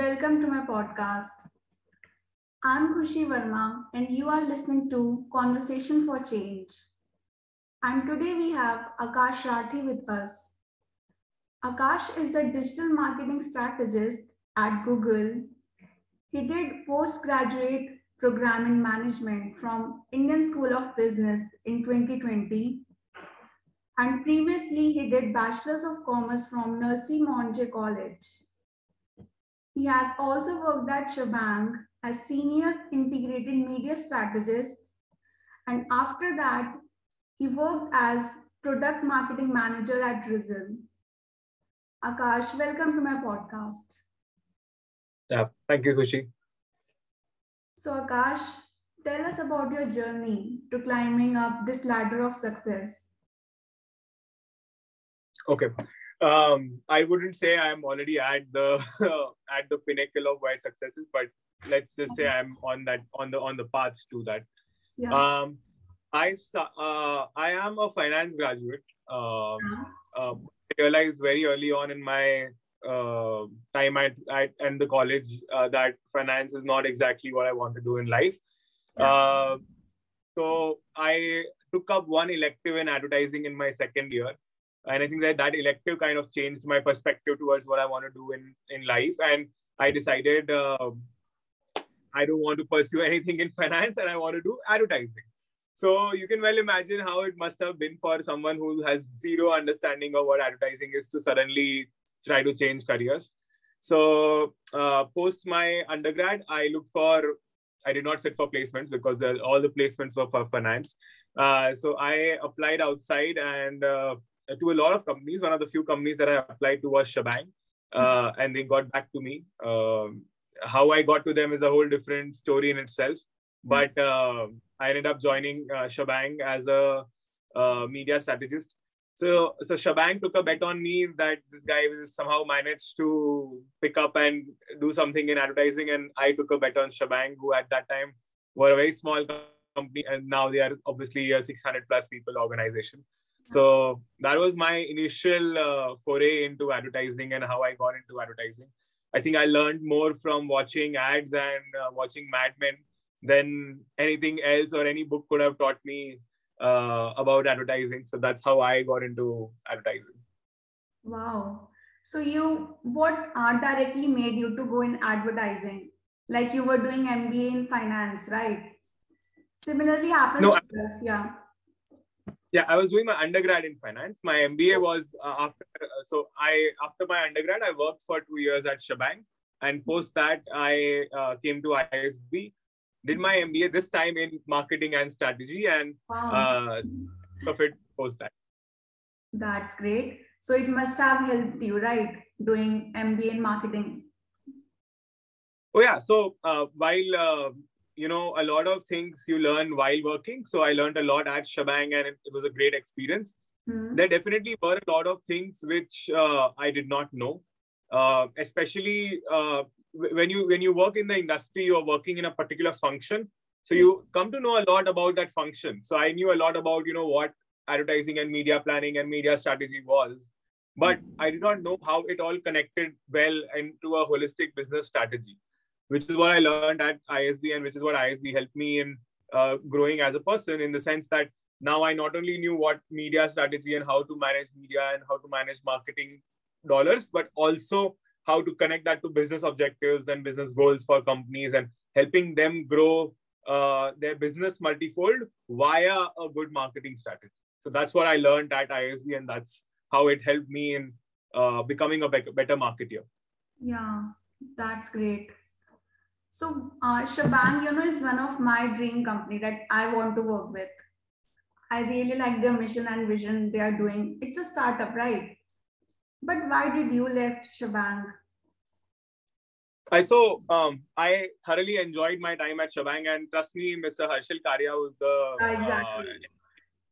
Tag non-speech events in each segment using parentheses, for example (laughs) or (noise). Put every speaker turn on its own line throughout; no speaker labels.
Welcome to my podcast. I'm Khushi Verma, and you are listening to Conversation for Change. And today we have Aakash Rathi with us. Aakash is a digital marketing strategist at Google. He did postgraduate program in management from Indian School of Business in 2020. And previously, he did Bachelor's of Commerce from Narsee Monjee College. He has also worked at Schbang as Senior Integrated Media Strategist. And after that, he worked as Product Marketing Manager at Rizzle. Aakash, welcome to my podcast.
Yeah, thank you, Khushi.
So, Aakash, tell us about your journey to climbing up this ladder of success.
Okay. Um, I wouldn't say I'm already at the (laughs) at the pinnacle of my successes, but let's just say I'm on that on the on the path to that.
Yeah.
Um, I uh, I am a finance graduate. Um, uh, I realized very early on in my uh, time at, at and the college uh, that finance is not exactly what I want to do in life. Uh, so I took up one elective in advertising in my second year, and I think that that elective kind of changed my perspective towards what I want to do in in life. And I decided uh, I don't want to pursue (laughs) anything in finance, and I want to do advertising. So you can well imagine how it must have been for someone who has zero understanding of what advertising is to suddenly try to change careers. So uh, post my undergrad, I looked for, I did not sit for placements because all the placements were for finance. Uh, so I applied outside and uh, to a lot of companies. One of the few companies that I applied to was Schbang, uh, and they got back to me. Um, how I got to them is a whole different story in itself. But uh, I ended up joining uh, Schbang as a media strategist so, so Schbang took a bet on me that this guy will somehow manage to pick up and do something in advertising. And I took a bet on Schbang, who at that time were a very small company. And now they are obviously a 600 plus people organization. So that was my initial uh, foray into advertising and how I got into advertising. I think I learned more from watching ads and uh, watching Mad Men than anything else or any book could have taught me uh, about advertising. So that's how I got into advertising.
Wow. So you, what art directly made you to go in advertising? Like you were doing MBA in finance, right? Similarly happens
no,
us, yeah.
Yeah, I was doing my undergrad in finance. My MBA was uh, after. Uh, so I after my undergrad, I worked for two years at Schbang, and post that I uh, came to ISB did my MBA this time in marketing and strategy and wow. uh, of it post that.
That's great. So it must have helped you, right? Doing MBA in marketing.
Oh yeah. So uh, while uh, you know a lot of things you learn while working, so I learned a lot at Schbang and it, was a great experience. Mm-hmm. There definitely were a lot of things which uh, I did not know, uh, especially uh, when you when you work in the industry you're working in a particular function. So you come to know a lot about that function. So i knew a lot about you know what advertising and media planning and media strategy was but i did not know how it all connected well into a holistic business strategy which is what i learned at isb and which is what isb helped me in uh, growing as a person in the sense that now i not only knew what media strategy and how to manage media and how to manage marketing dollars but also how to connect that to business objectives and business goals for companies and helping them grow uh, their business multifold via a good marketing strategy. So that's what I learned at ISB, and that's how it helped me in uh, becoming a be- better marketer.
Yeah, that's great. So uh, Schbang, you know, is one of my dream company that I want to work with. I really like their mission and vision they are doing. It's a startup, right? But why did you left Schbang?
I so um, I thoroughly enjoyed my time at Schbang, and trust me, Mr. Harshil Karia, who's the
exactly.
uh,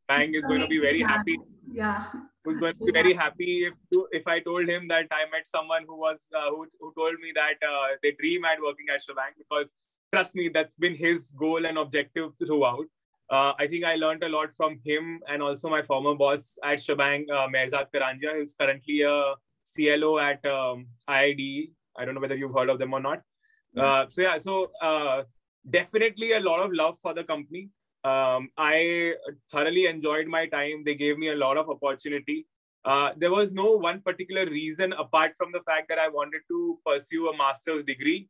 Bang is going to be very happy.
Yeah.
Who's going to be very happy if if I told him that I met someone who was uh, who, who told me that uh, they dream at working at Schbang because trust me, that's been his goal and objective throughout. Uh, I think I learned a lot from him and also my former boss at Schbang, uh, Mehrzad Karanjia, who's currently a CLO at um, IID I don't know whether you've heard of them or not. Uh, so yeah, so uh, definitely a lot of love for the company. Um, I thoroughly enjoyed my time. They gave me a lot of opportunity. Uh, there was no one particular reason apart from the fact that I wanted to pursue a master's degree,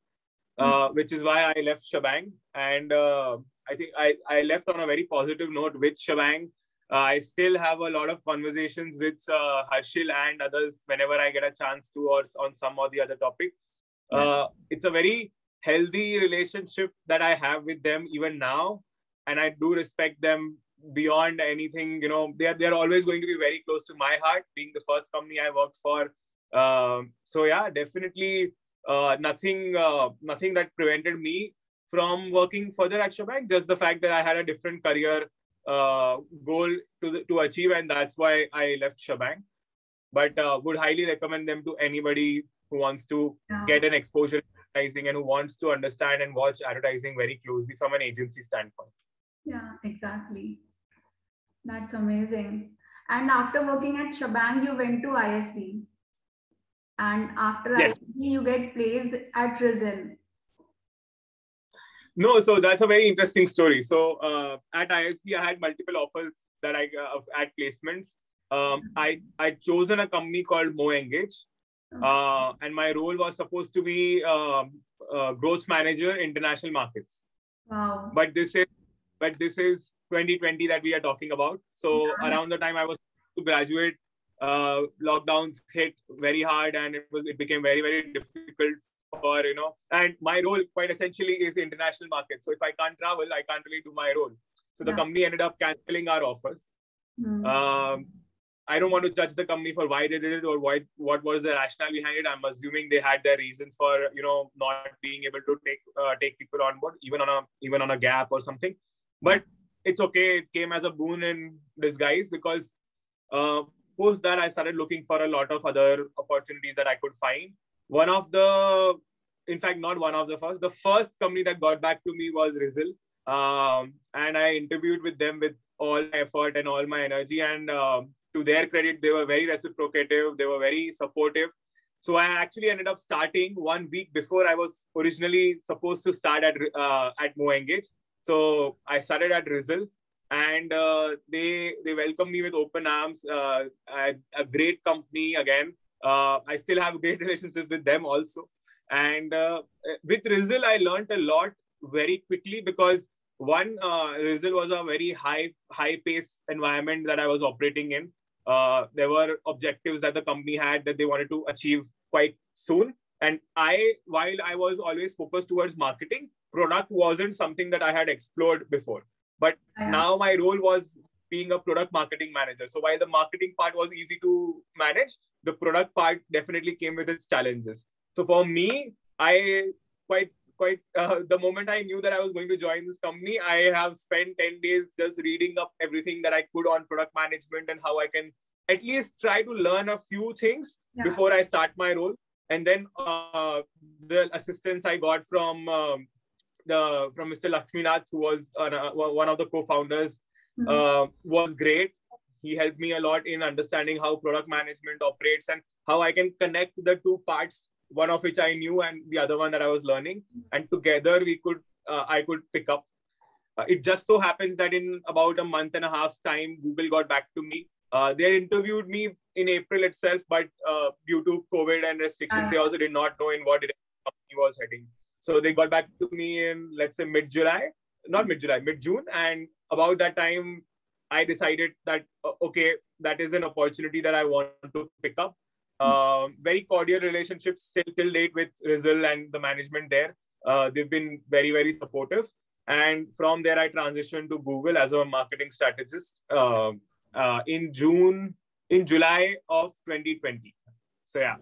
uh, which is why I left Schbang. And uh, I think I, I left on a very positive note with Schbang. Uh, I still have a lot of conversations with uh, Harshil and others whenever I get a chance to, or on some or the other topic. Uh, it's a very healthy relationship that I have with them even now, and I do respect them beyond anything. You know, they're they're always going to be very close to my heart, being the first company I worked for. Um, so yeah, definitely uh, nothing uh, nothing that prevented me from working further at Schbang. Just the fact that I had a different career uh, goal to the, to achieve, and that's why I left Schbang. But uh, would highly recommend them to anybody who wants to
Yeah.
get an exposure to advertising and who wants to understand and watch advertising very closely from an agency standpoint.
Yeah, exactly. That's amazing. And after working at Schbang, you went to ISB. And after
Yes.
ISB, you get placed at Rizzle.
No, so that's a very interesting story. So uh, at ISB, I had multiple offers that I uh, at placements. Um, I I chosen a company called MoEngage, uh, and my role was supposed to be um, uh, growth manager international markets.
Wow.
But this is but this is 2020 that we are talking about. So
Yeah.
around the time I was to graduate, uh, lockdowns hit very hard, and it was it became very very difficult for you know. And my role quite essentially is international market. So if I can't travel, I can't really do my role. So the
Yeah.
company ended up canceling our offers.
Hmm.
Um, I don't want to judge the company for why they did it or why what was the rationale behind it. I'm assuming they had their reasons for you know not being able to take uh, take people on board, even on a even on a gap or something. But it's okay. It came as a boon in disguise because uh, post that I started looking for a lot of other opportunities that I could find. One of the, in fact, not one of the first. The first company that got back to me was Rizzle, um, and I interviewed with them with all effort and all my energy. And um, to their credit, they were very reciprocative. They were very supportive. So I actually ended up starting one week before I was originally supposed to start at uh, at MoEngage. So I started at Rizzle, and uh, they they welcomed me with open arms. Uh, great company again. Uh, I still have great (laughs) relationships with them also. And uh, with Rizzle, I learned a lot very quickly because one, uh, Rizzle was a very high high pace environment that I was operating in. Uh, there were objectives that the company had that they wanted to achieve quite soon. And I, while I was always focused towards marketing, product wasn't something that I had explored before. But
Yeah.
now my role was being a product marketing manager. So while the marketing part was easy to manage, the product part definitely came with its challenges. So for me, I quite quite (laughs) uh, the moment I knew that I was going to join this company, I have spent 10 days just reading up everything that I could on product management and how I can at least try to learn a few things
Yeah.
before I start my role. And then uh, the assistance I got from um, the from Mr. Lakshminath, who was uh, one of the co-founders,
Hmm.
uh, was great. He helped me a lot in understanding how product management operates and how I can connect the two parts, one of which I knew and the other one that I was learning, and together we could uh, I could pick up. Uh, it just so happens that in about a month and a half's time, Google got back to me. Uh, they interviewed me in April itself, but uh, due to COVID and restrictions, they also did not know in what direction the company was heading. So they got back to me in let's say mid July, not mid July, mid June, and about that time, I decided that uh, okay, that is an opportunity that I want to pick up. Um, very cordial relationships still till date with Rizzle and the management there. Uh, they've been very very supportive, and from there I transitioned to Google as a marketing strategist um, uh, in June, in July of 2020. So yeah.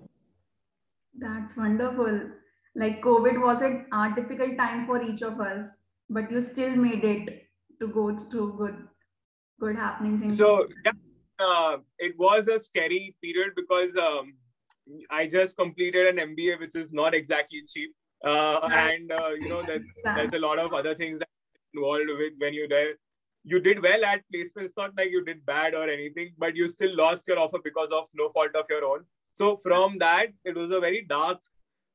That's wonderful. Like COVID was a uh, difficult time for each of us, but you still made it to go through good, good happening things.
So yeah, uh, it was a scary period because um, I just completed an MBA, which is not exactly cheap, uh, and uh, you know there's
Understand.
there's a lot of other things that involved with when you're there. You did well at placement. It's not like you did bad or anything, but you still lost your offer because of no fault of your own. So from that, it was a very dark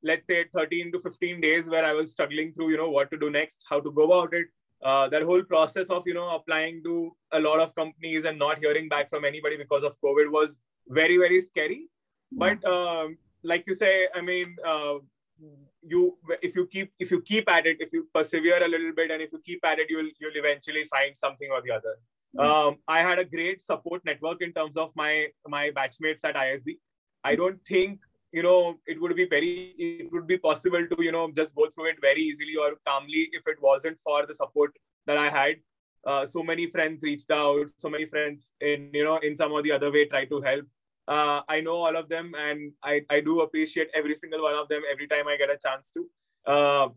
let's say 13 to 15 days where I was struggling through, you know, what to do next, how to go about it. Uh, that whole process of, you know, applying to a lot of companies and not hearing back from anybody because of COVID was very, very scary. But um, like you say, I mean, uh, you if you keep if you keep at it, if you persevere a little bit, and if you keep at it, you'll you'll eventually find something or the other. Um, I had a great support network in terms of my my batchmates at ISB. I don't think you know it would be very it would be possible to you know just go through it very easily or calmly if it wasn't for the support that I had. Uh, so many friends reached out. So many friends in you know in some or the other way tried to help. Uh, I know all of them, and I I do appreciate every single one of them every time I get a chance to. Uh,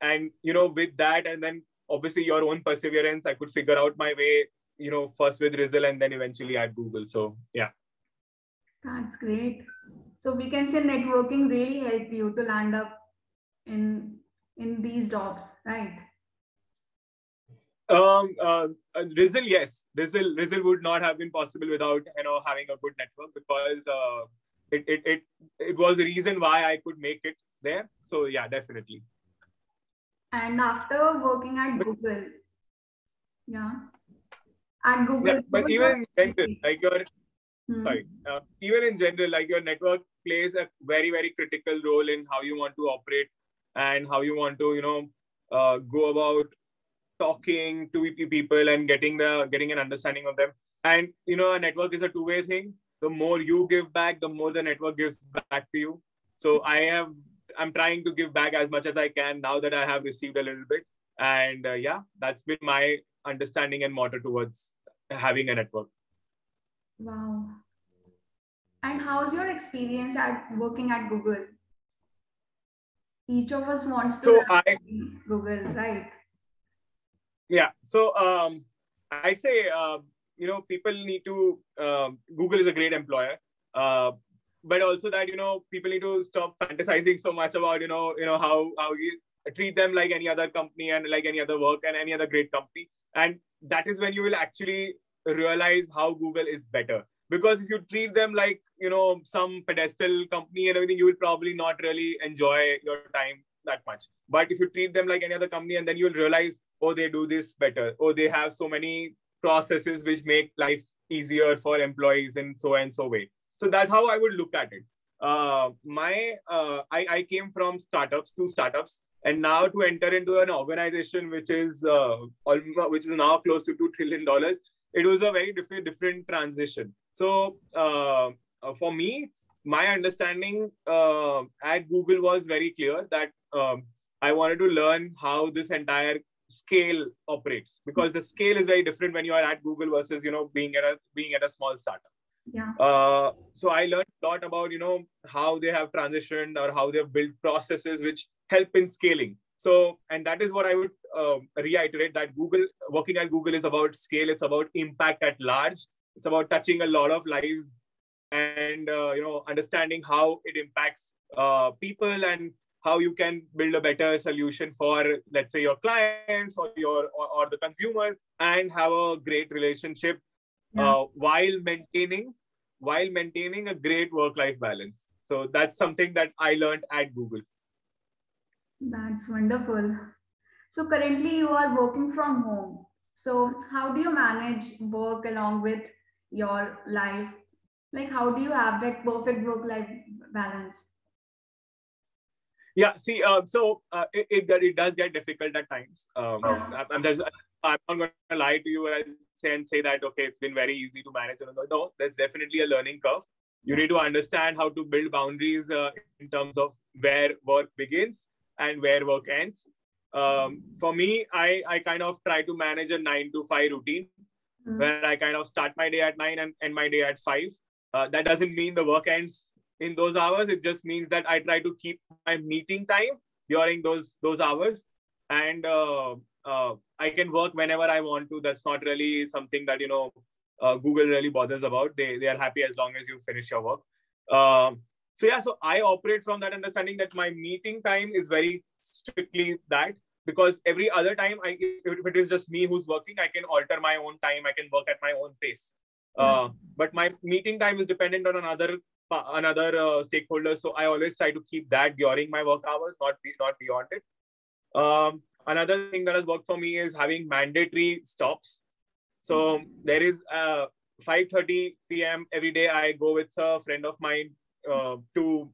and you know with that, and then obviously your own perseverance, I could figure out my way you know first with Rizzle and then eventually at Google. So yeah.
That's great. So we can say networking really helped you to land up in in these jobs, right?
Um, uh, Rizzle, yes, Rizzle, Rizzle would not have been possible without you know having a good network because uh, it, it it it was a reason why I could make it there. So yeah, definitely.
And after working at Google, yeah, and Google.
Yeah, but even in general, like your hmm. sorry, uh, even in general, like your network plays a very very critical role in how you want to operate and how you want to you know uh, go about talking to people and getting the getting an understanding of them. And you know, a network is a two way thing. The more you give back, the more the network gives back to you. So I have I'm trying to give back as much as I can now that I have received a little bit. And uh, yeah, that's been my understanding and motto towards having a network.
Wow. And how's your experience at working at Google? Each of us wants to
so I,
Google, right?
Yeah. So um, I'd say uh, you know people need to uh, Google is a great employer, uh, but also that you know people need to stop fantasizing so much about you know you know how how you treat them like any other company and like any other work and any other great company and that is when you will actually realize how google is better. Because if you treat them like you know some pedestal company and everything you will probably not really enjoy your time that much. But if you treat them like any other company and then you'll realize oh they do this better. Oh they have so many processes which make life easier for employees in so and so way. So that's how i would look at it. Uh, my uh, I, I came from startups to startups and now to enter into an organization which is uh, which is now close to two trillion dollars, it was a very different different transition. So uh, uh, for me, my understanding uh, at Google was very clear that um, I wanted to learn how this entire scale operates because the scale is very different when you are at Google versus you know being at a being at a small startup.
Yeah.
Uh, so I learned a lot about you know how they have transitioned or how they have built processes which help in scaling. So, and that is what I would uh, reiterate that Google, working at Google is about scale. It's about impact at large. It's about touching a lot of lives and, uh, you know, understanding how it impacts uh, people and how you can build a better solution for, let's say, your clients or your or, or the consumers and have a great relationship yeah. Uh, while maintaining while maintaining a great work-life balance. So that's something that I learned at Google.
That's wonderful. So currently you are working from home. So how do you manage work along with your life? Like how do you have that perfect work-life balance?
Yeah, see, uh, so uh, it, it, it does get difficult at times. Um, I'm, I'm, I'm not going to lie to you and say, and say that, okay, it's been very easy to manage. No, there's definitely a learning curve. You need to understand how to build boundaries uh, in terms of where work begins and where work ends. Um, for me, I, I kind of try to manage a nine to five routine mm-hmm. where I kind of start my day at nine and end my day at five. Uh, that doesn't mean the work ends in those hours. It just means that I try to keep my meeting time during those those hours, and uh, uh, I can work whenever I want to. That's not really something that you know uh, Google really bothers about. They they are happy as long as you finish your work. Um, so yeah, so I operate from that understanding that my meeting time is very strictly that because every other time I if it is just me who's working, I can alter my own time. I can work at my own pace. Uh, but my meeting time is dependent on another another uh, stakeholder. So I always try to keep that during my work hours, not be, not beyond it. Um, another thing that has worked for me is having mandatory stops. So there is uh, 5:30 p.m. every day. I go with a friend of mine uh, to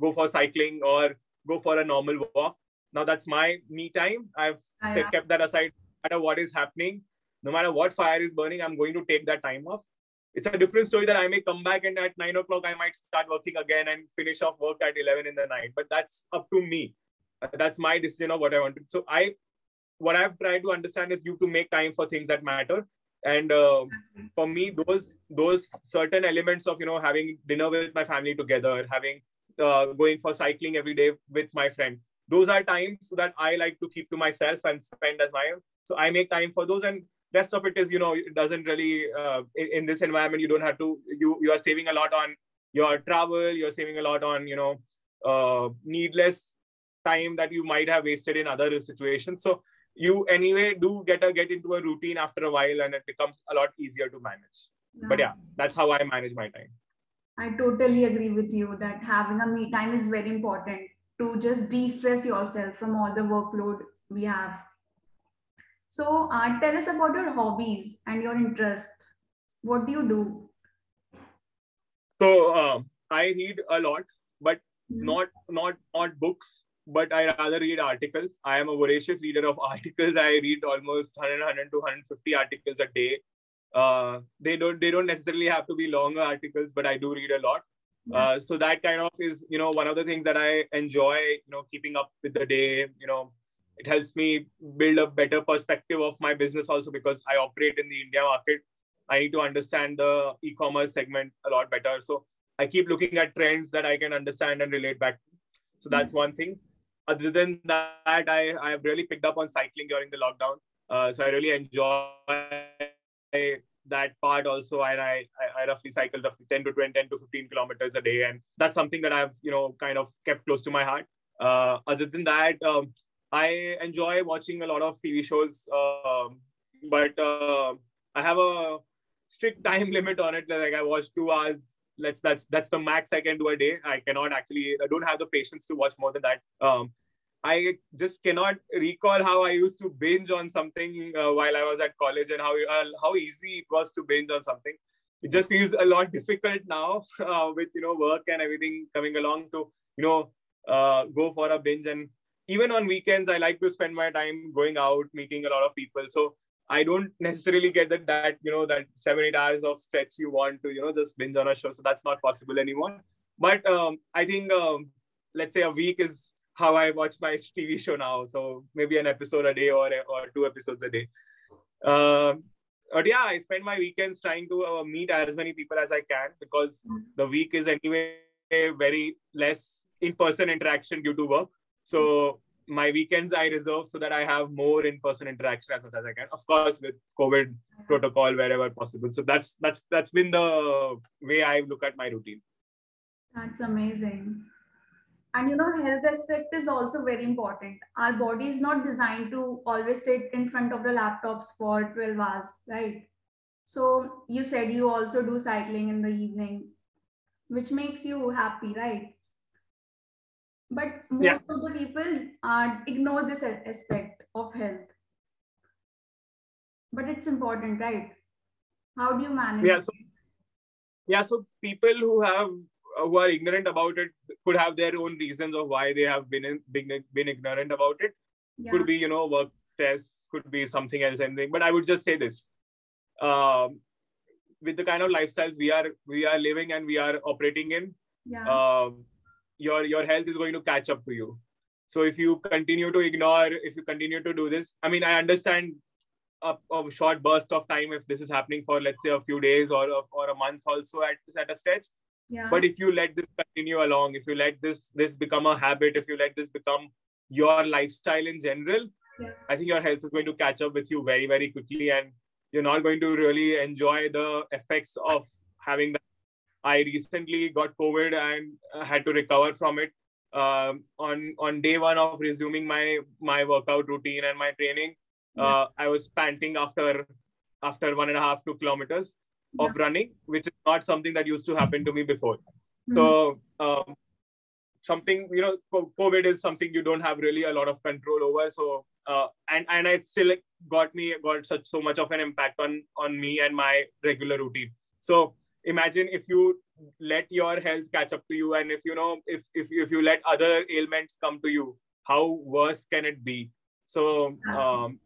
go for cycling or go for a normal walk. Now that's my me time. I've ah, yeah. kept that aside. No matter what is happening, no matter what fire is burning, I'm going to take that time off. It's a different story that I may come back and at nine o'clock I might start working again and finish off work at 11 in the night. But that's up to me. That's my decision of what I wanted. So I, what I've tried to understand is you to make time for things that matter. And uh, for me, those those certain elements of you know having dinner with my family together, having uh, going for cycling every day with my friend, those are times that I like to keep to myself and spend as my own. So I make time for those, and rest of it is you know it doesn't really uh, in, in, this environment you don't have to you you are saving a lot on your travel. You're saving a lot on you know uh, needless time that you might have wasted in other situations. So you anyway do get a get into a routine after a while and it becomes a lot easier to manage yeah. but yeah that's how i manage my time
i totally agree with you that having a me time is very important to just de-stress yourself from all the workload we have so uh, tell us about your hobbies and your interests. What do you do?
So uh, I read a lot, but mm-hmm. not not not books. But I rather read articles. I am a voracious reader of (laughs) articles. I read almost 100, 100 to 150 articles a day. Uh, they don't they don't necessarily have to be longer articles, but I do read a lot. Uh, so that kind of is you know one of the things that I enjoy. You know, keeping up with the day. You know, it helps me build a better perspective of my business also because i operate in the india market i need to understand the e-commerce segment a lot better so i keep looking at trends that i can understand and relate back to so that's mm-hmm. one thing other than that i i have really picked up on cycling during the lockdown uh, so i really enjoy that part also and I, I roughly cycle the 10 to 20 10 to 15 kilometers a day and that's something that i've you know kind of kept close to my heart uh, other than that um, I enjoy watching a lot of TV shows, um, but uh, I have a strict (laughs) time limit on it. Like I watch two hours. Let's that's that's the max I can do a day. I cannot actually. I don't have the patience to watch more than that. Um, I just cannot recall how I used to binge on something uh, while I was at college and how uh, how easy it was to binge on something. It just feels a lot difficult now (laughs) uh, with you know work and everything coming along to you know uh, go for a binge and even on weekends, I like to spend my time going out, meeting a lot of people. So I don't necessarily get that that you know that seven eight hours of stretch you want to you know just binge on a show. So that's not possible anymore. But um, I think um, let's say a week is how I watch my (laughs) TV show now. So maybe an episode a day or or two episodes a day. Uh, but yeah, I spend my weekends trying to uh, meet as many people as I can because the week is anyway very less in-person interaction due to work. So my weekends I reserve so that I have more in-person interaction as much as I can. Of course, with COVID protocol wherever possible. So that's that's that's been the way I look at my routine.
That's amazing. And you know, health aspect is also very important. Our body is not designed to always sit in front of the laptops for 12 hours, right? So you said you also do cycling in the evening, which makes you happy, right? But most yeah. of the people uh, ignore this aspect of health but it's important right how do you manage
yeah so, yeah so people who have who are ignorant about it could have their own reasons of why they have been in, been, been ignorant about it yeah. could be you know work stress could be something else anything but i would just say this um, with the kind of lifestyles we are we are living and we are operating in yeah. um, your your health is going to catch up to you so if you continue to ignore if you continue to do this i mean i understand a, a short burst of time if this is happening for let's say a few days or or a month also at at a stretch yeah. but if you let this continue along if you let this this become a habit if you let this become your lifestyle in general yeah. i think your health is going to catch up with you very very quickly and you're not going to really enjoy the effects of having that I recently got COVID and had to recover from it. Um, on on day one of resuming my my workout routine and my training, uh, I was panting after after one and a half two kilometers. of yeah. running, which is not something that used to happen to me before. Mm-hmm. So um, something you know, COVID is something you don't have really a lot of control over. So uh, and and it still got me got such so much of an impact on on me and my regular routine. So imagine if you let your health catch up to you and if you know if if, if you let other ailments come to you how worse can it be? So um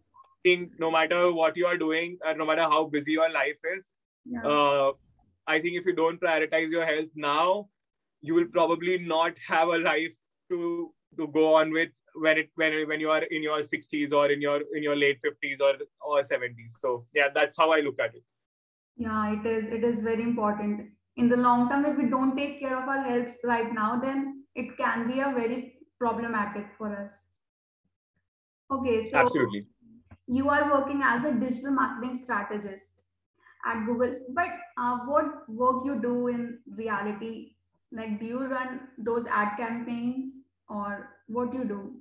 think no matter what you are doing and no matter how busy your life is yeah. uh, i think if you don't prioritize your health now you will probably not have a life to to go on with when it when when you are in your 60s or in your in your late 50s or or 70s so yeah that's how i look at it
yeah it is it is very important. In the long term if we don't take care of our health right now then it can be a very problematic for us. Okay so
absolutely.
you are working as a digital marketing strategist at google but uh, what work you do in reality? Like do you run those ad campaigns or what do you do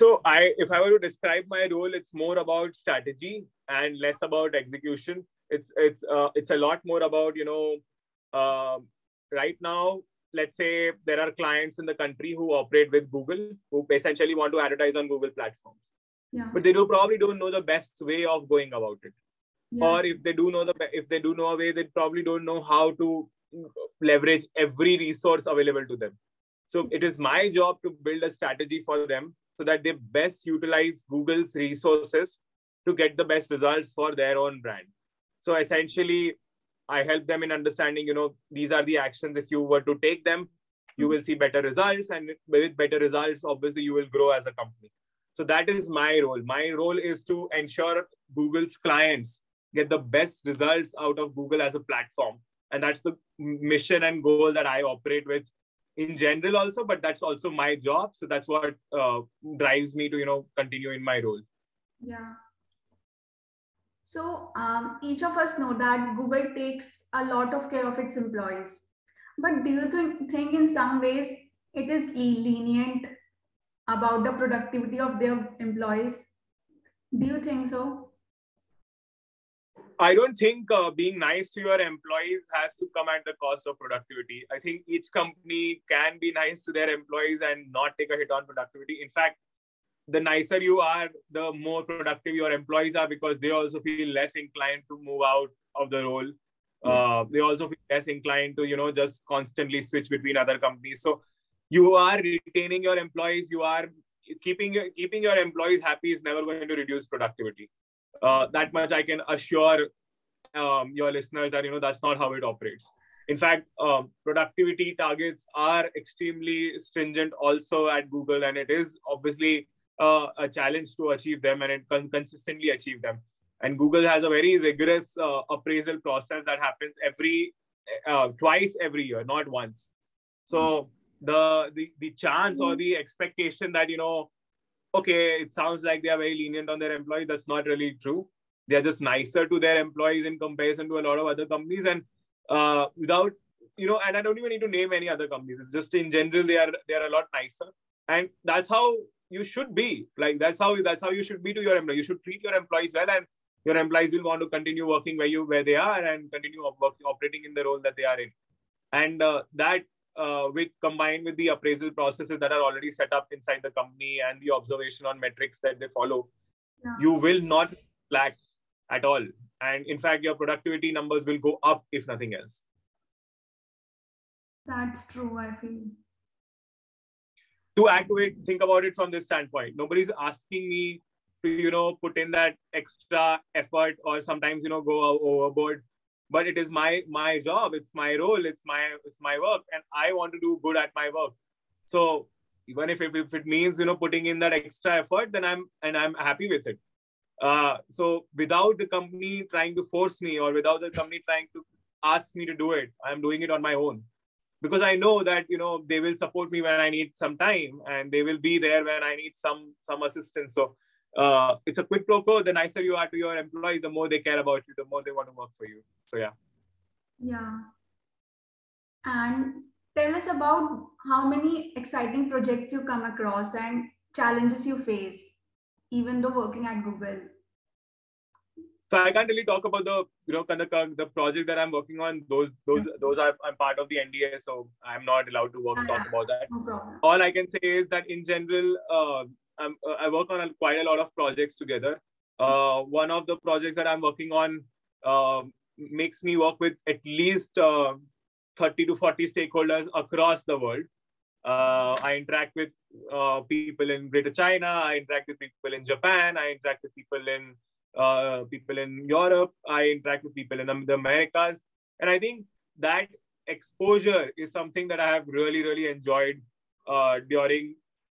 so I, if I were to describe my role, it's more about strategy and less about execution. It's it's uh, it's a lot more about you know, uh, right now. Let's say there are clients in the country who operate with Google, who essentially want to advertise on Google platforms. Yeah. But they do probably don't know the best way of going about it. Yeah. Or if they do know the if they do know a way, they probably don't know how to leverage every resource available to them. So it is my job to build a strategy for them so that they best utilize Google's resources to get the best results for their own brand. So essentially, I help them in understanding, you know, these are the actions. If you were to take them, you will see better results. And with better results, obviously, you will grow as a company. So that is my role. My role is to ensure Google's clients get the best results out of Google as a platform. And that's the mission and goal that I operate with in general also but that's also my job. So that's what uh, drives me to you know continue in my role.
Yeah. So um, each of us know that google takes a lot of care of its employees. But do you think, think in some ways it is lenient about the productivity of their employees? Do you think so
I don't think uh, being nice to your employees has to come at the cost of productivity. I think each company can be nice to their employees and not take a hit on productivity. In fact, the nicer you are, the more productive your employees are because they also feel less inclined to move out of the role. Uh, they also feel less inclined to, you know, just constantly switch between other companies. So you are retaining your employees. You are keeping keeping your employees happy is never going to reduce productivity uh, that much I can assure um, your listeners that you know that's not how it operates. In fact, um, productivity targets are extremely stringent also at Google, and it is obviously uh, a challenge to achieve them and con- consistently achieve them. And Google has a very rigorous uh, appraisal process that happens every uh, twice every year, not once. So the the the chance or the expectation that you know okay, it sounds like they are very lenient on their employees. That's not really true. They are just nicer to their employees in comparison to a lot of other companies. And uh, without, you know, and I don't even need to name any other companies. It's just in general, they are they are a lot nicer. And that's how you should be. Like that's how that's how you should be to your employees. You should treat your employees well, and your employees will want to continue working where you where they are and continue working, operating in the role that they are in. And uh, that uh, with combined with the appraisal processes that are already set up inside the company and the observation on metrics that they follow, yeah. you will not lack at all. And in fact, your productivity numbers will go up if nothing else.
That's true, I feel.
To activate, think about it from this standpoint. Nobody's asking me to, you know, put in that extra effort or sometimes, you know, go overboard but it is my my job it's my role it's my it's my work and i want to do good at my work. So even if it, if it means you know putting in that extra effort then i'm and i'm happy with it. Uh, so without the company trying to force me or without the company trying to ask me to do it i'm doing it on my own. Because i know that you know they will support me when i need some time and they will be there when i need some some assistance. So uh, it's a quid pro quo. The nicer you are to your employees, the more they care about you, the more they want to work for you. So yeah.
Yeah. And tell us about how many exciting projects you come across and challenges you face, even though working at Google.
So I can't really talk about the you know, the, the project that I'm working on, those those those are I'm part of the NDA, so I'm not allowed to work talk about that. No All I can say is that in general, uh, uh, i work on quite a lot of projects together. Uh, one of the projects that I'm working on uh, makes me work with at least uh, 30 to 40 stakeholders across the world. Uh, I interact with uh, people in Greater China. I interact with people in Japan. I interact with people in people in Europe. I interact with people in the Americas, and I think that exposure is something that I have really, really enjoyed during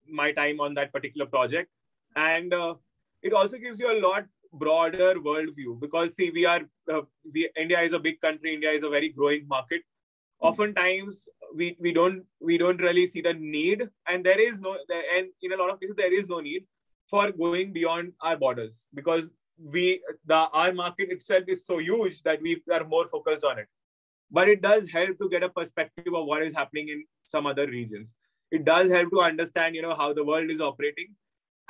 my time on that particular project, and uh, it also gives you a lot broader worldview because see, we are uh, we India is a big country. India is a very growing market. Oftentimes we we don't we don't really see the need and there is no and in a lot of cases there is no need for going beyond our borders because we the our market itself is so huge that we are more focused on it. But it does help to get a perspective of what is happening in some other regions it does help to understand you know how the world is operating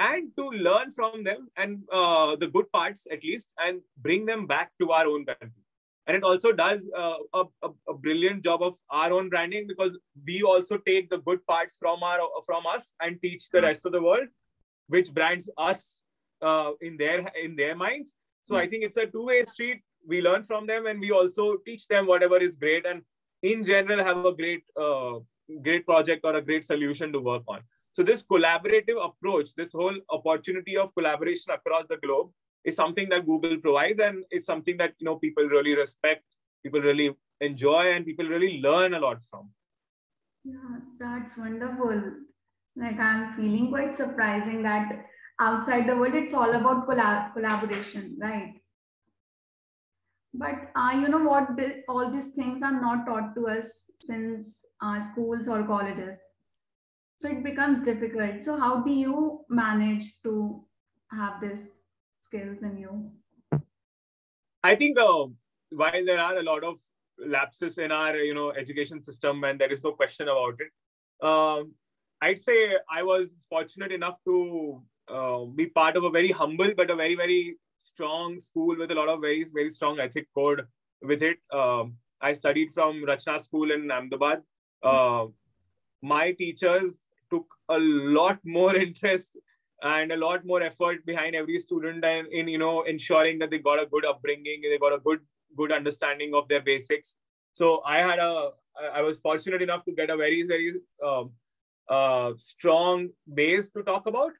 and to learn from them and uh, the good parts at least and bring them back to our own country. And it also does uh, a, a, a, brilliant job of our own branding because we also take the good parts from our from us and teach the rest of the world which brands us uh, in their in their minds. So i think it's a two way street. We learn from them and we also teach them whatever is great and in general have a great uh, great project or a great solution to work on so this collaborative approach this whole opportunity of collaboration across the globe is something that Google provides and it's something that you know people really respect, people really enjoy, and people really learn a lot from.
Yeah, that's wonderful. Like I'm feeling quite surprising that outside the world it's all about collab- collaboration, right? But uh, you know what? All these things are not taught to us since uh, schools or colleges. So it becomes difficult. So how do you manage to have this skills in you?
I think uh, while there are a lot of lapses in our you know education system, and there is no question about it, um, I'd say I was fortunate enough to uh, be part of a very humble but a very very strong school with a lot of very very strong ethic code with it. Um, I studied from Rachna School in Ahmedabad. Uh, my teachers took a lot (laughs) more interest and a lot more effort behind every student and in you know ensuring that they got a good upbringing they got a good good understanding of their basics so i had a i was fortunate enough to get a very very um, uh, strong base to talk about.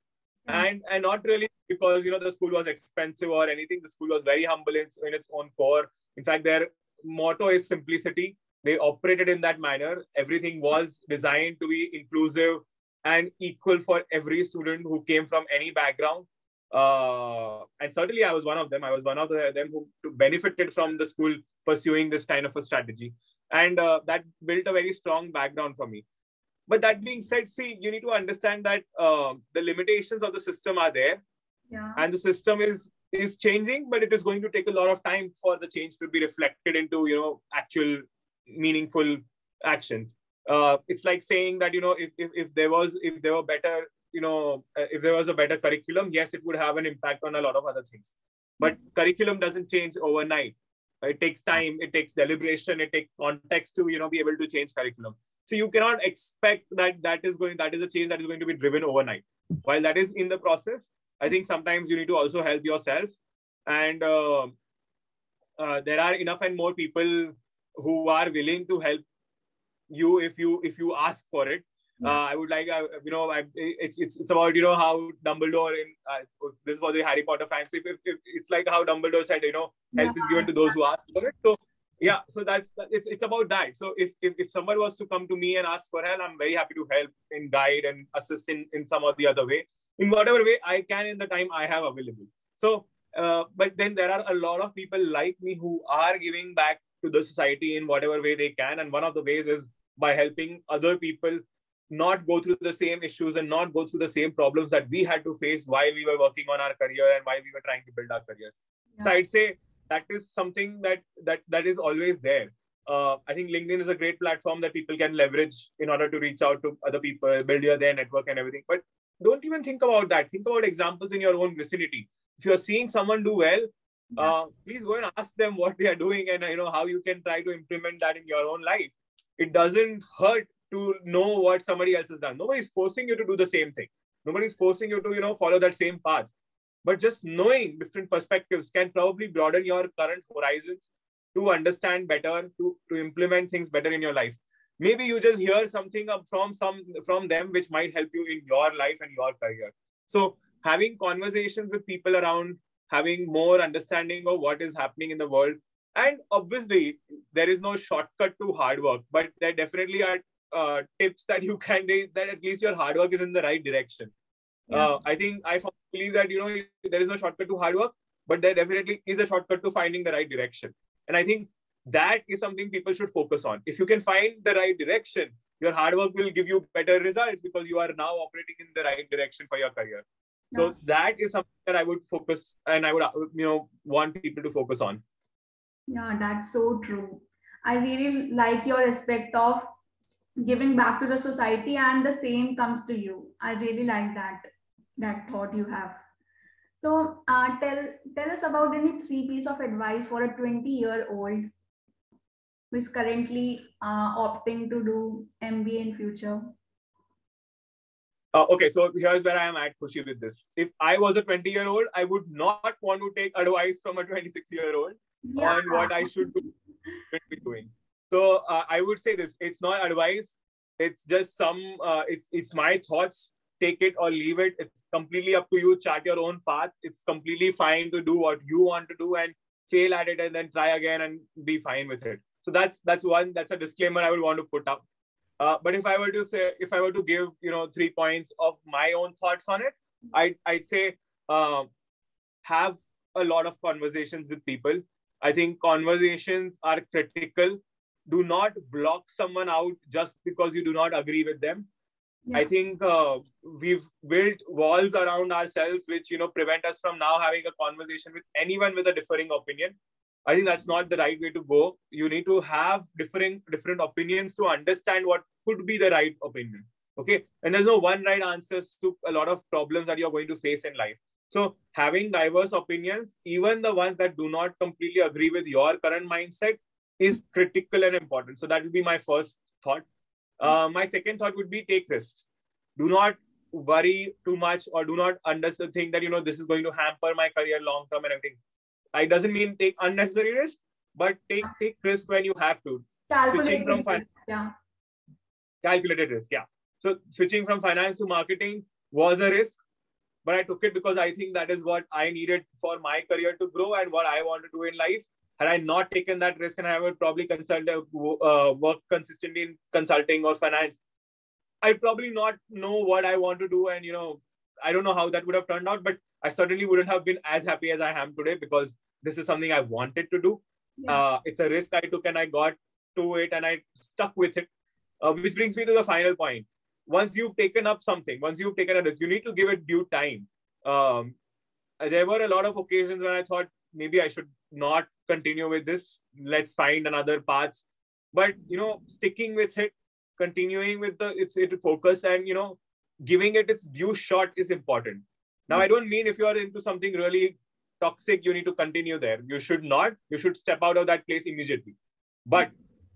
And and not really because you know the school was expensive or anything the school was very humble in, in its own core in fact their motto is simplicity they operated in that manner everything was designed to be inclusive and equal for every student who came from any background. Uh, and certainly, I was one of them. I was one of the, them who benefited from the school pursuing this kind of a strategy. And uh, that built a very strong background for me. But that being said, see, you need to understand that uh, the limitations of the system are there.
Yeah.
And the system is is changing, but it is going to take a lot of time for the change to be reflected into, you know, actual meaningful actions uh, it's like saying that you know if, if, if there was if there were better you know uh, if there was a better curriculum yes it would have an impact on a lot of other things but curriculum doesn't change overnight it takes time it takes deliberation it takes context to you know be able to change curriculum so you cannot expect that that is going that is a change that is going to be driven overnight while that is in the process i think sometimes you need to also help yourself and uh, uh, there are enough and more people who are willing to help you if you if you ask for it. Uh, I would like, uh, you know, I, it's it's it's about you know how Dumbledore in uh, this was a Harry Potter fan. So if, if, it's like how Dumbledore said, you know, help yeah. is given to those who ask for it. So yeah, so that's it's it's about that. So if, if if someone was to come to me and ask for help, I'm very happy to help and guide and assist in in some or the other way, in whatever way I can in the time I have available. So, uh, but then there are a lot of people like me who are giving back to the society in whatever way they can, and one of the ways is by helping other people not go through the same issues and not go through the same problems that we had to face while we were working on our career and while we were trying to build our career. Yeah. So I'd say that is something that that that is always there. Uh, I think LinkedIn is a great platform that people can leverage in order to reach out to other people, build your their network and everything. But don't even think about that. Think about examples in your own vicinity. If you're seeing someone do well, uh, please go and ask them what they are doing and you know how you can try to implement that in your own life it doesn't hurt to know what somebody else has done nobody's forcing you to do the same thing nobody's forcing you to you know follow that same path but just knowing different perspectives can probably broaden your current horizons to understand better to, to implement things better in your life maybe you just hear something from some from them which might help you in your life and your career so having conversations with people around having more understanding of what is happening in the world. And obviously, there is no shortcut to hard work, but there definitely are uh, tips that you can do that at least your hard work is in the right direction. Yeah. Uh, I think I believe that you know there is no shortcut to hard work, but there definitely is a shortcut to finding the right direction. And I think that is something people should focus on. If you can find the right direction, your hard work will give you better results because you are now operating in the right direction for your career so yeah. that is something that i would focus and i would you know want people to focus on
yeah that's so true i really like your aspect of giving back to the society and the same comes to you i really like that that thought you have so uh, tell tell us about any three piece of advice for a 20 year old who is currently uh, opting to do mba in future
uh, okay, so here's where I am at Khushi with this. If I was a 20 year old, I would not want to take advice from a 26 year old yeah. on what I should do, be doing. So uh, I would say this: it's not advice. It's just some. Uh, it's it's my thoughts. Take it or leave it. It's completely up to you. Chart your own path. It's completely fine to do what you want to do and fail at it and then try again and be fine with it. So that's that's one. That's a disclaimer I would want to put up. Uh, but if I were to say, if I were to give, you know, three points of my own thoughts on it, I'd, I'd say uh, have a lot of conversations with people. I think conversations are critical. Do not block someone out just because you do not agree with them. Yeah. I think uh, we've built walls around ourselves which you know prevent us from now having a conversation with anyone with a differing opinion. I think that's not the right way to go. You need to have different different opinions to understand what could be the right opinion. Okay, and there's no one right answers to a lot of problems that you're going to face in life. So having diverse opinions, even the ones that do not completely agree with your current mindset, is critical and important. So that would be my first thought. Uh, my second thought would be take risks. Do not worry too much or do not understand think that you know this is going to hamper my career long term and everything I doesn't mean take unnecessary risk, but take take risk when you have to.
Calculated switching from risk, yeah.
Calculated risk, yeah. So switching from finance to marketing was a risk, but I took it because I think that is what I needed for my career to grow and what I want to do in life. Had I not taken that risk, and I would probably consult uh, work consistently in consulting or finance, I'd probably not know what I want to do, and you know, I don't know how that would have turned out. But I certainly wouldn't have been as happy as I am today because this is something I wanted to do. Yeah. Uh, it's a risk I took and I got to it and I stuck with it. Uh, which brings me to the final point. Once you've taken up something, once you've taken a risk, you need to give it due time. Um, there were a lot of occasions when I thought maybe I should not continue with this. Let's find another path. But you know, sticking with it, continuing with the its it focus and you know, giving it its due shot is important. Now, I don't mean if you are into something really toxic, you need to continue there. You should not. You should step out of that place immediately. But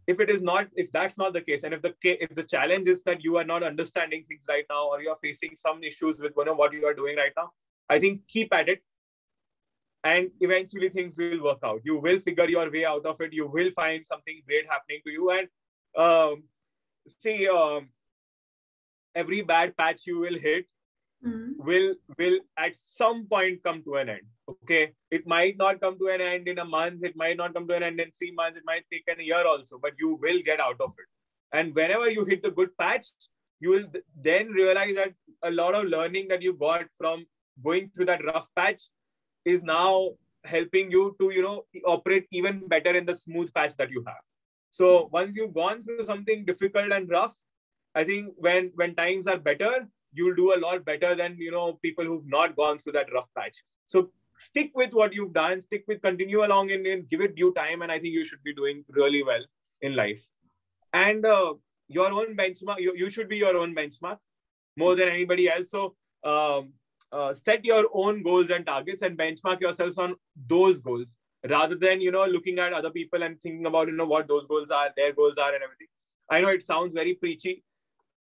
if it is not, if that's not the case, and if the if the challenge is that you are not understanding things right now, or you are facing some issues with you know, what you are doing right now, I think keep at it, and eventually things will work out. You will figure your way out of it. You will find something great happening to you, and um, see, um, every bad patch you will hit mm. will will at some point come to an end okay it might not come to an end in a month it might not come to an end in three months it might take a year also but you will get out of it and whenever you hit the good patch you will then realize that a lot of learning that you got from going through that rough patch is now helping you to you know operate even better in the smooth patch that you have. So once you've gone through something difficult and rough i think when when times are better you'll do a lot better than you know people who've not gone through that rough patch. So stick with what you've done stick with continue along and, and give it due time and i think you should be doing really well in life. And uh, your own benchmark you, you should be your own benchmark more than anybody else. So um, uh, set your own goals and targets and benchmark yourselves on those goals rather than you know looking at other people and thinking about you know what those goals are their goals are and everything. I know it sounds very preachy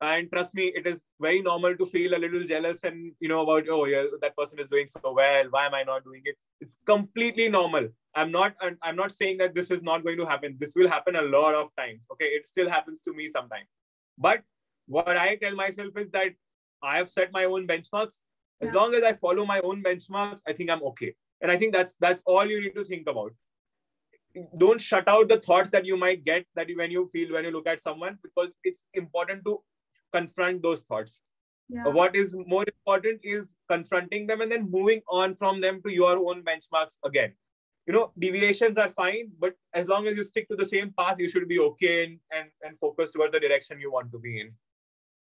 and trust me it is very normal to feel a little jealous and you know about oh yeah that person is doing so well. Why am i not doing it? It's completely normal. I'm not i'm not saying that this is not going to happen. This will happen a lot of times okay? It still happens to me sometimes. But what i tell myself is that i have set my own benchmarks as yeah. long as i follow my own benchmarks i think i'm okay. And i think that's that's all you need to think about. Don't shut out the thoughts that you might get that you, when you feel when you look at someone because it's important to confront those thoughts. Yeah. what is more important is confronting them and then moving on from them to your own benchmarks again. You know deviations are fine but as long as you stick to the same path you should be okay and and, and focus toward the direction you want to be in.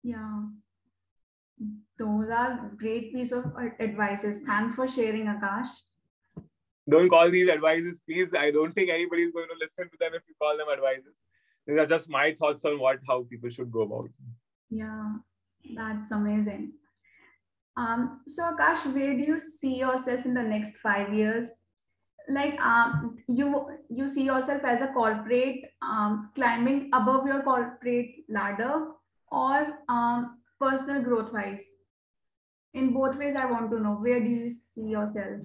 Yeah those are great piece of advices thanks for sharing Aakash
don't call these advices, please. I don't think anybody is going to listen to them if you call them advices. These are just my thoughts on what how people should go about.
Yeah, that's amazing. Um, so Aakash, where do you see yourself in the next five years? Like um, you you see yourself as a corporate um, climbing above your corporate ladder or um, personal growth wise? In both ways, I want to know where do you see yourself?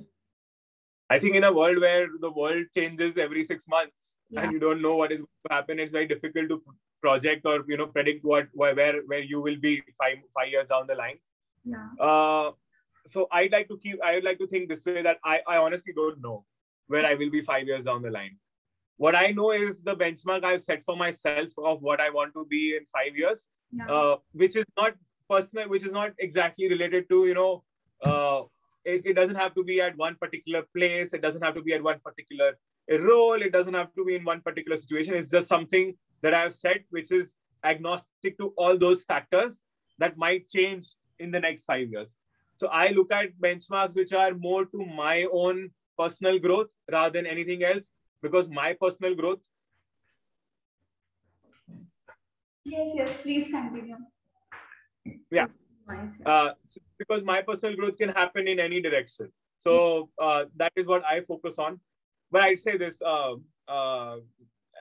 I think in a world where the world changes every six months yeah. and you don't know what is going to happen, it's very difficult to project or you know predict what where where you will be five five years down the line.
Yeah.
Uh, so I'd like to keep. I would like to think this way that I I honestly don't know where I will be five years down the line. What I know is the benchmark I've set for myself of what I want to be in five years, yeah. uh, which is not personal, which is not exactly related to you know uh, it, it doesn't have to be at one particular place. It doesn't have to be at one particular role. It doesn't have to be in one particular situation. It's just something that i've set, which is agnostic to all those factors that might change in the next five years. So i look at benchmarks which are more to my own personal growth rather than anything else because my personal growth.
Yes yes please continue.
Yeah. Uh, because my personal growth can happen in any direction. So uh, that is what I focus on. But I'd say this: uh, uh,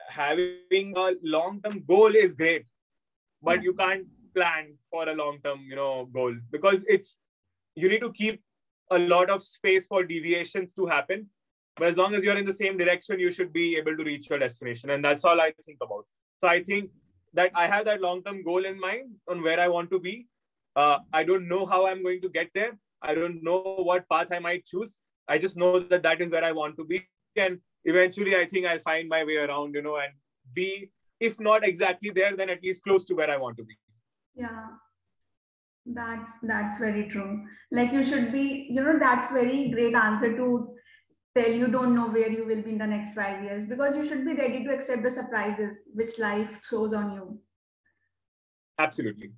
having a long-term goal is great, but you can't plan for a long-term, you know, goal. Because it's you need to keep a lot of space for deviations to happen. But as long as you're in the same direction, you should be able to reach your destination, and that's all I think about. So I think that I have that long-term goal in mind on where I want to be, uh, I don't know how I'm going to get there. I don't know what path I might choose. I just know that that is where I want to be. And eventually, I think I'll find my way around, you know, and be, if not exactly there, then at least close to where I want to be.
Yeah. That's that's very true. Like you should be, you know, that's very great answer to tell you don't know where you will be in the next five years because you should be ready to accept the surprises which life throws on you.
Absolutely.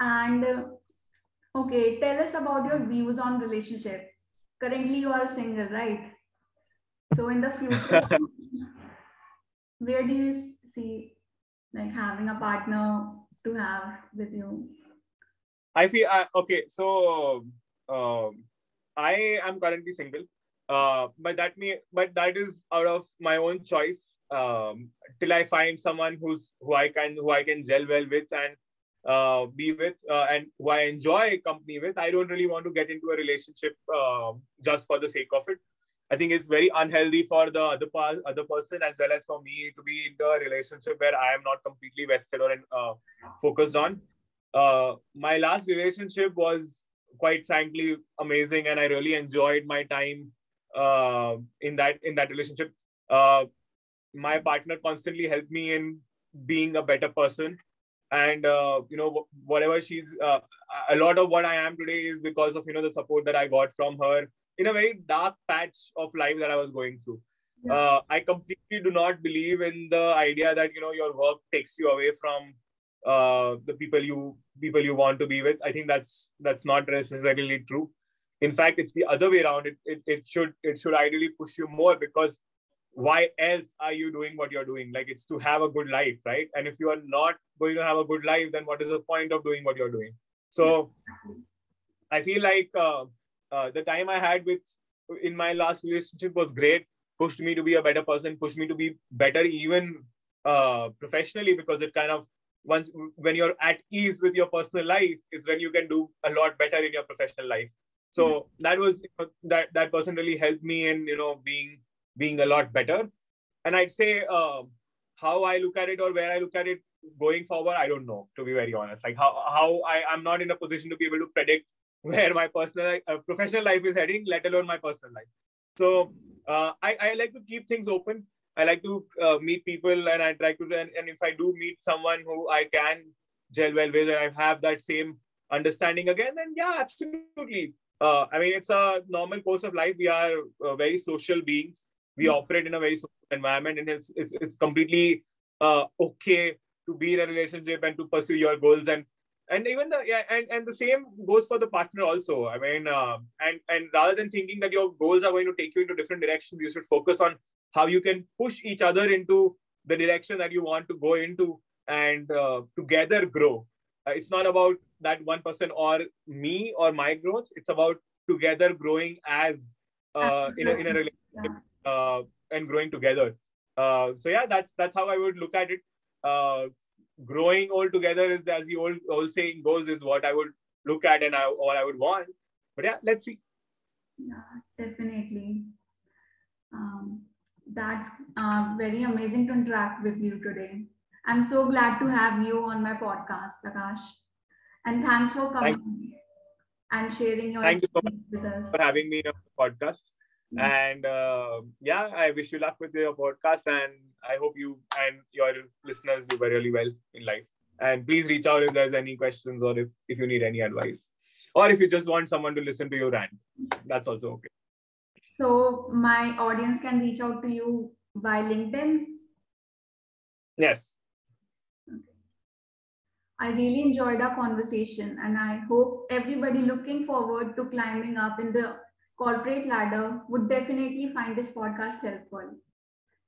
And uh, okay, tell us about your views on relationship. Currently, you are single, right? So in the future, (laughs) where do you see like having a partner to have with you?
I feel uh, okay. So um, I am currently single, uh, but that me, but that is out of my own choice. Um, till I find someone who's who I can who I can gel well with and uh, be with uh, and who I enjoy company with. I don't really want to get into a relationship uh, just for the sake of it. I think it's very unhealthy for the other part, other person as well as for me to be in a relationship where I am not completely vested or uh, focused on. Uh, my last relationship was quite frankly amazing, and I really enjoyed my time uh, in that in that relationship. my partner constantly helped me in being a better person and uh, you know whatever she's uh, a lot of what i am today is because of you know the support that i got from her in a very dark patch of life that i was going through yeah. uh, i completely do not believe in the idea that you know your work takes you away from uh, the people you people you want to be with. I think that's that's not necessarily true. In fact it's the other way around. It, it, it should it should ideally push you more because why else are you doing what you're doing? Like it's to have a good life right? And if you are not going to have a good life then what is the point of doing what you're doing? So I feel like uh, uh, the time I had with in my last relationship was great. Pushed me to be a better person. Pushed me to be better even uh, professionally because it kind of once when you're at ease with your personal life is when you can do a lot better in your professional life. So mm-hmm. that was that that person really helped me in you know being being a lot better. And i'd say uh, how i look at it or where i look at it going forward i don't know to be very honest. Like how how i i'm not in a position to be able to predict (laughs) where my personal uh, professional life is heading let alone my personal life. So uh, I, I like to keep things open I like to uh, meet people and I try to, and, and if I do meet someone who I can gel well with and I have that same understanding again, then yeah, absolutely. Uh, I mean, it's a normal course of life. We are uh, very social beings. We mm-hmm. operate in a very social environment, and it's it's it's completely uh, okay to be in a relationship and to pursue your goals and and even the yeah and, and the same goes for the partner also i mean uh, and and rather than thinking that your goals are going to take you into different directions you should focus on how you can push each other into the direction that you want to go into and uh, together grow. Uh, it's not about that one person or me or my growth. It's about together growing as uh, in, a, in a relationship uh, and growing together. Uh, so yeah, that's that's how I would look at it. Uh, growing all together is, as the old old saying goes, is what I would look at and I, what I would want. But yeah, let's see.
Yeah, definitely. That's uh, very amazing to interact with you today. I'm so glad to have you on my podcast, Aakash. And thanks for coming and sharing your
Thank you so much with us. for having me on the podcast. Yeah. And uh, yeah, I wish you luck with your podcast, and I hope you and your listeners do really well in life. And please reach out if there's any questions or if, if you need any advice, or if you just want someone to listen to your rant. That's also okay.
So my audience can reach out to you by LinkedIn?
Yes. Okay.
I really enjoyed our conversation and I hope everybody looking forward to climbing up in the corporate ladder would definitely find this podcast helpful.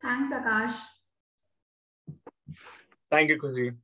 Thanks, Aakash.
Thank you, Khushi.